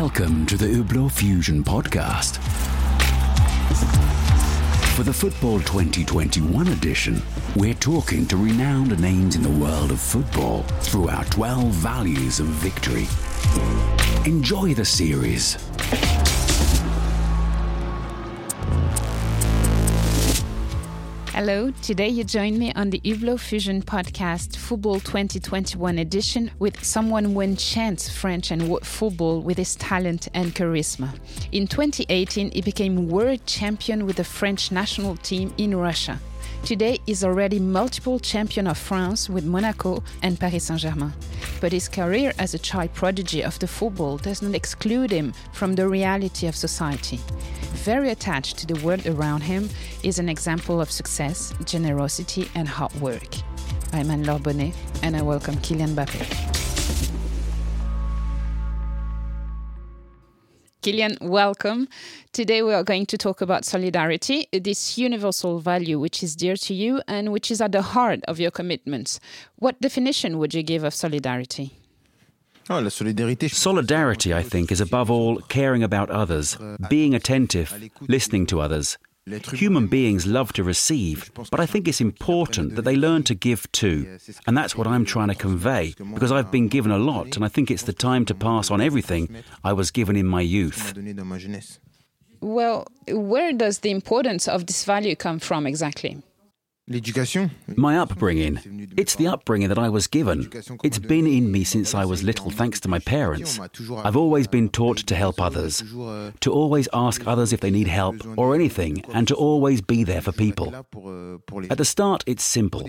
Welcome to the Hublot Fusion podcast. For the Football 2021 edition, we're talking to renowned names in the world of football through our 12 values of victory. Enjoy the series. Hello, today you join me on the Hublot Fusion podcast Football 2021 edition with someone who enchants French and football with his talent and charisma. In 2018, he became world champion with the French national team in Russia. Today, he's already multiple champion of France with Monaco and Paris Saint-Germain. But his career as a child prodigy of the football does not exclude him from the reality of society very attached to the world around him, is an example of success, generosity, and hard work. I'm Anne-Laure Bonnet, and I welcome Kylian Mbappé. Kylian, welcome. Today we are going to talk about solidarity, this universal value which is dear to you and which is at the heart of your commitments. What definition would you give of solidarity? Solidarity, I think, is above all caring about others, being attentive, listening to others. Human beings love to receive, but I think it's important that they learn to give too. And that's what I'm trying to convey, because I've been given a lot, and I think it's the time to pass on everything I was given in my youth. Well, where does the importance of this value come from exactly? My upbringing. It's the upbringing that I was given. It's been in me since I was little, thanks to my parents. I've always been taught to help others, euh, to always ask others if they need help or anything, and to always be there for people. euh, At the start, it's simple.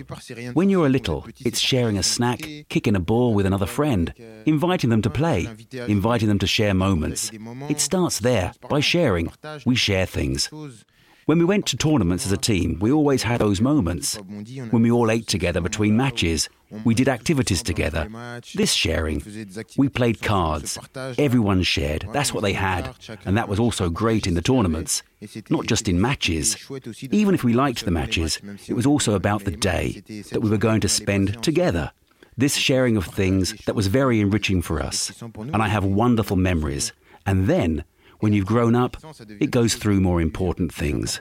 When you're a little, it's sharing a snack, kicking a ball with another friend, inviting them to play, inviting them to share moments. It starts there, by sharing. We share things. When we went to tournaments as a team, we always had those moments. When we all ate together between matches, we did activities together. This sharing. We played cards. Everyone shared. That's what they had. And that was also great in the tournaments. Not just in matches. Even if we liked the matches, it was also about the day that we were going to spend together. This sharing of things that was very enriching for us. And I have wonderful memories. And then, when you've grown up, it goes through more important things.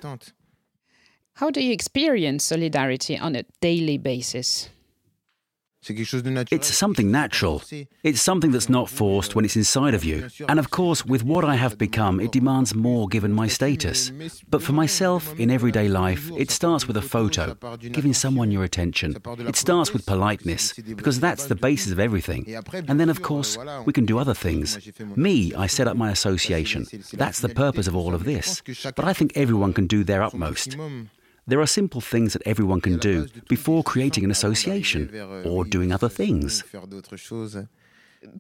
How do you experience solidarity on a daily basis? It's something natural. It's something that's not forced when it's inside of you. And of course, with what I have become, it demands more given my status. But for myself, in everyday life, it starts with a photo, giving someone your attention. It starts with politeness, because that's the basis of everything. And then, of course, we can do other things. Me, I set up my association. That's the purpose of all of this. But I think everyone can do their utmost. There are simple things that everyone can do before creating an association or doing other things.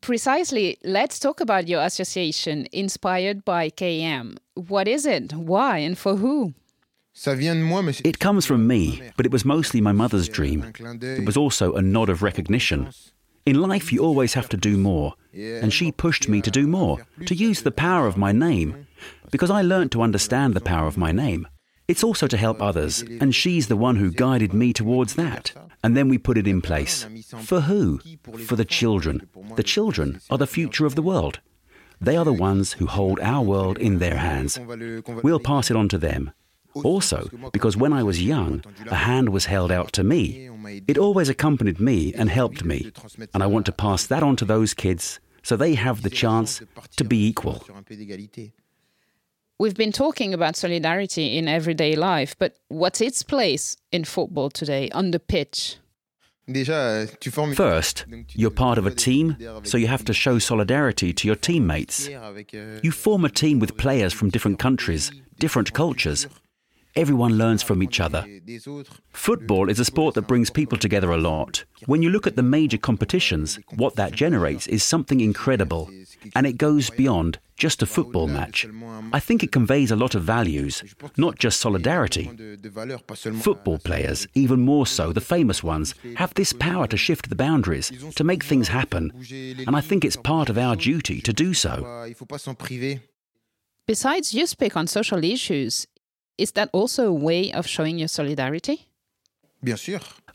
Precisely, let's talk about your association inspired by KM. What is it? Why and for who? It comes from me, but it was mostly my mother's dream. It was also a nod of recognition. In life, you always have to do more. And she pushed me to do more, to use the power of my name, because I learnt to understand the power of my name. It's also to help others, and she's the one who guided me towards that. And then we put it in place. For who? For the children. The children are the future of the world. They are the ones who hold our world in their hands. We'll pass it on to them. Also, because when I was young, a hand was held out to me. It always accompanied me and helped me. And I want to pass that on to those kids so they have the chance to be equal. We've been talking about solidarity in everyday life, but what's its place in football today on the pitch? First, you're part of a team, so you have to show solidarity to your teammates. You form a team with players from different countries, different cultures. Everyone learns from each other. Football is a sport that brings people together a lot. When you look at the major competitions, what that generates is something incredible, and it goes beyond just a football match. I think it conveys a lot of values, not just solidarity. Football players, even more so, the famous ones, have this power to shift the boundaries, to make things happen, and I think it's part of our duty to do so. Besides, you speak on social issues. Is that also a way of showing your solidarity?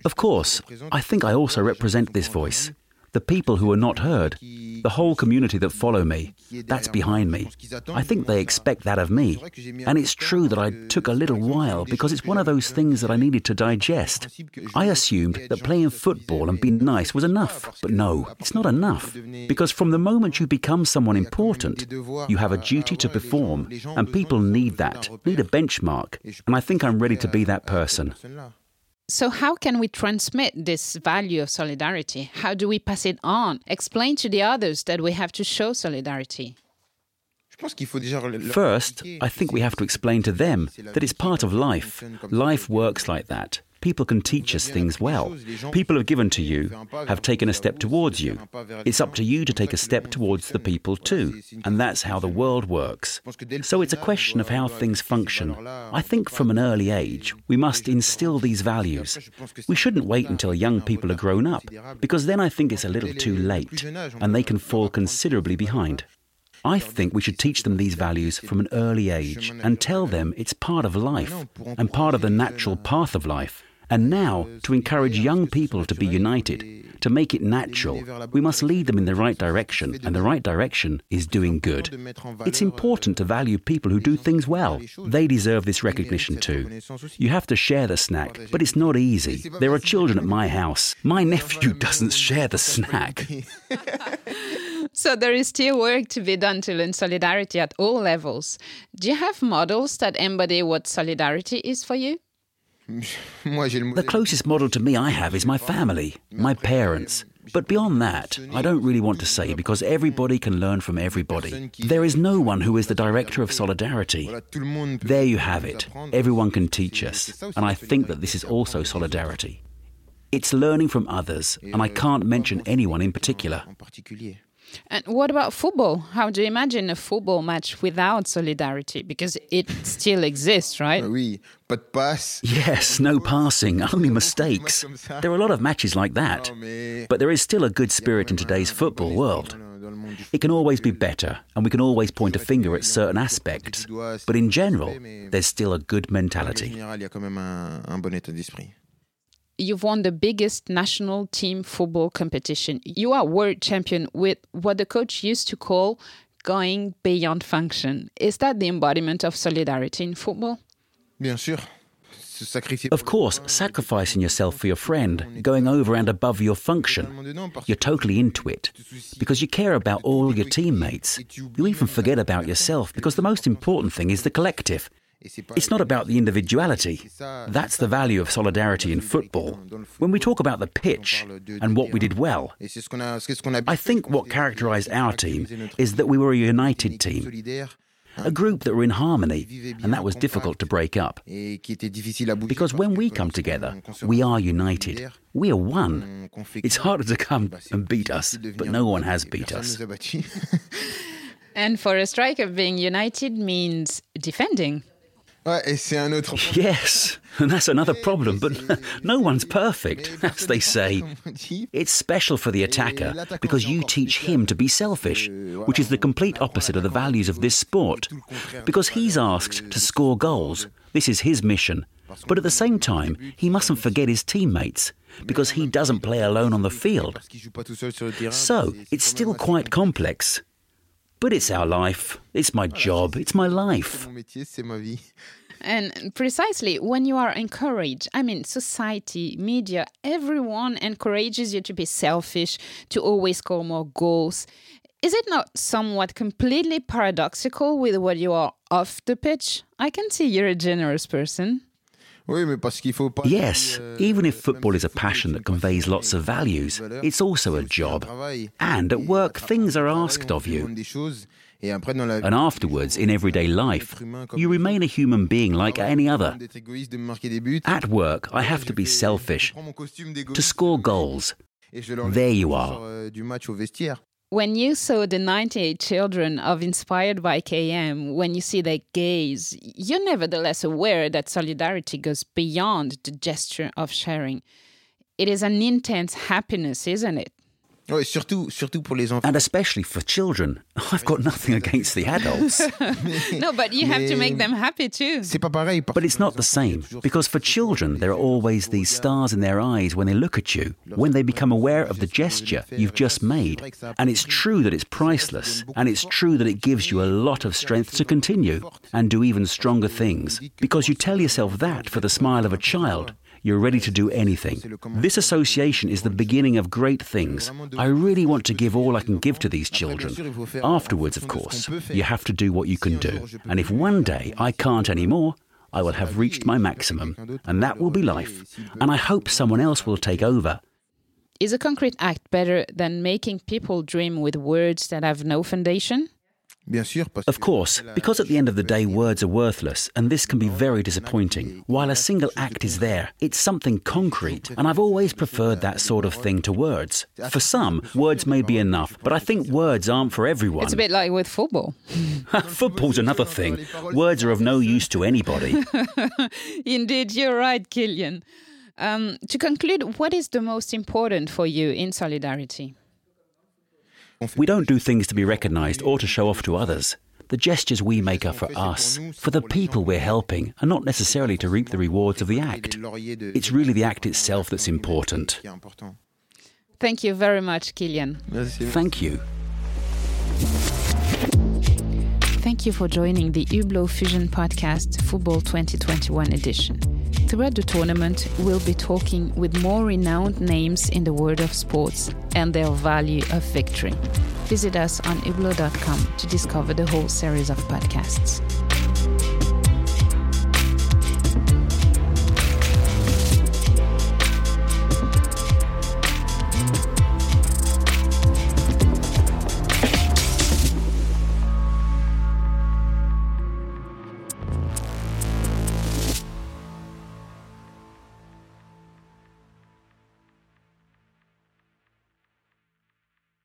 Of course, I think I also represent this voice. The people who are not heard. the whole community that follow me, that's behind me. I think they expect that of me. And it's true that I took a little while because it's one of those things that I needed to digest. I assumed that playing football and being nice was enough. But no, it's not enough. Because from the moment you become someone important, you have a duty to perform, and people need that, need a benchmark. And I think I'm ready to be that person. So, how can we transmit this value of solidarity? How do we pass it on? Explain to the others that we have to show solidarity. First, I think we have to explain to them that it's part of life. Life works like that. People can teach us things well. People have given to you, have taken a step towards you. It's up to you to take a step towards the people too. And that's how the world works. So it's a question of how things function. I think from an early age, we must instill these values. We shouldn't wait until young people are grown up, because then I think it's a little too late, and they can fall considerably behind. I think we should teach them these values from an early age and tell them it's part of life and part of the natural path of life. And now, to encourage young people to be united, to make it natural, we must lead them in the right direction, and the right direction is doing good. It's important to value people who do things well. They deserve this recognition too. You have to share the snack, but it's not easy. There are children at my house. My nephew doesn't share the snack. so there is still work to be done to learn solidarity at all levels. Do you have models that embody what solidarity is for you? The closest model to me I have is my family, my parents. But beyond that, I don't really want to say because everybody can learn from everybody. There is no one who is the director of solidarity. There you have it. Everyone can teach us. And I think that this is also solidarity. It's learning from others, and I can't mention anyone in particular. And what about football? How do you imagine a football match without solidarity? Because it still exists, right? but pass Yes, no passing, only mistakes. There are a lot of matches like that. But there is still a good spirit in today's football world. It can always be better, and we can always point a finger at certain aspects. But in general, there's still a good mentality you've won the biggest national team football competition. You are world champion with what the coach used to call going beyond function. Is that the embodiment of solidarity in football? Bien sûr. Of course, sacrificing yourself for your friend, going over and above your function. You're totally into it because you care about all your teammates. You even forget about yourself because the most important thing is the collective. It's not about the individuality. That's the value of solidarity in football. When we talk about the pitch and what we did well, I think what characterized our team is that we were a united team. A group that were in harmony, and that was difficult to break up. Because when we come together, we are united. We are one. It's harder to come and beat us, but no one has beat us. And for a striker, being united means defending. Yes, and that's another problem, but no one's perfect, as they say. It's special for the attacker because you teach him to be selfish, which is the complete opposite of the values of this sport. Because he's asked to score goals, this is his mission. But at the same time, he mustn't forget his teammates because he doesn't play alone on the field. So, it's still quite complex. But it's our life. It's my job. It's my life. And precisely when you are encouraged, I mean, society, media, everyone encourages you to be selfish, to always score more goals. Is it not somewhat completely paradoxical with what you are off the pitch? I can see you're a generous person. Yes, even if football is a passion that conveys lots of values, it's also a job. And at work, things are asked of you. And afterwards, in everyday life, you remain a human being like any other. At work, I have to be selfish to score goals. There you are. When you saw the 98 children of Inspired by KM, when you see their gaze, you're nevertheless aware that solidarity goes beyond the gesture of sharing. It is an intense happiness, isn't it? And especially for children. I've got nothing against the adults. no, but you have to make them happy too. But it's not the same, because for children, there are always these stars in their eyes when they look at you, when they become aware of the gesture you've just made. And it's true that it's priceless, and it's true that it gives you a lot of strength to continue and do even stronger things, because you tell yourself that for the smile of a child you're ready to do anything. This association is the beginning of great things. I really want to give all I can give to these children. Afterwards, of course, you have to do what you can do. And if one day I can't anymore, I will have reached my maximum, and that will be life. And I hope someone else will take over. Is a concrete act better than making people dream with words that have no foundation? Of course, because at the end of the day, words are worthless, and this can be very disappointing. While a single act is there, it's something concrete, and I've always preferred that sort of thing to words. For some, words may be enough, but I think words aren't for everyone. It's a bit like with football. Football's another thing. Words are of no use to anybody. Indeed, you're right, Kylian. Um, to conclude, what is the most important for you in solidarity? We don't do things to be recognized or to show off to others. The gestures we make are for us, for the people we're helping, and not necessarily to reap the rewards of the act. It's really the act itself that's important. Thank you very much, Kylian. Thank you. Thank you for joining the Hublot Fusion Podcast Football 2021 edition. Throughout the tournament, we'll be talking with more renowned names in the world of sports and their value of victory. Visit us on hublot.com to discover the whole series of podcasts.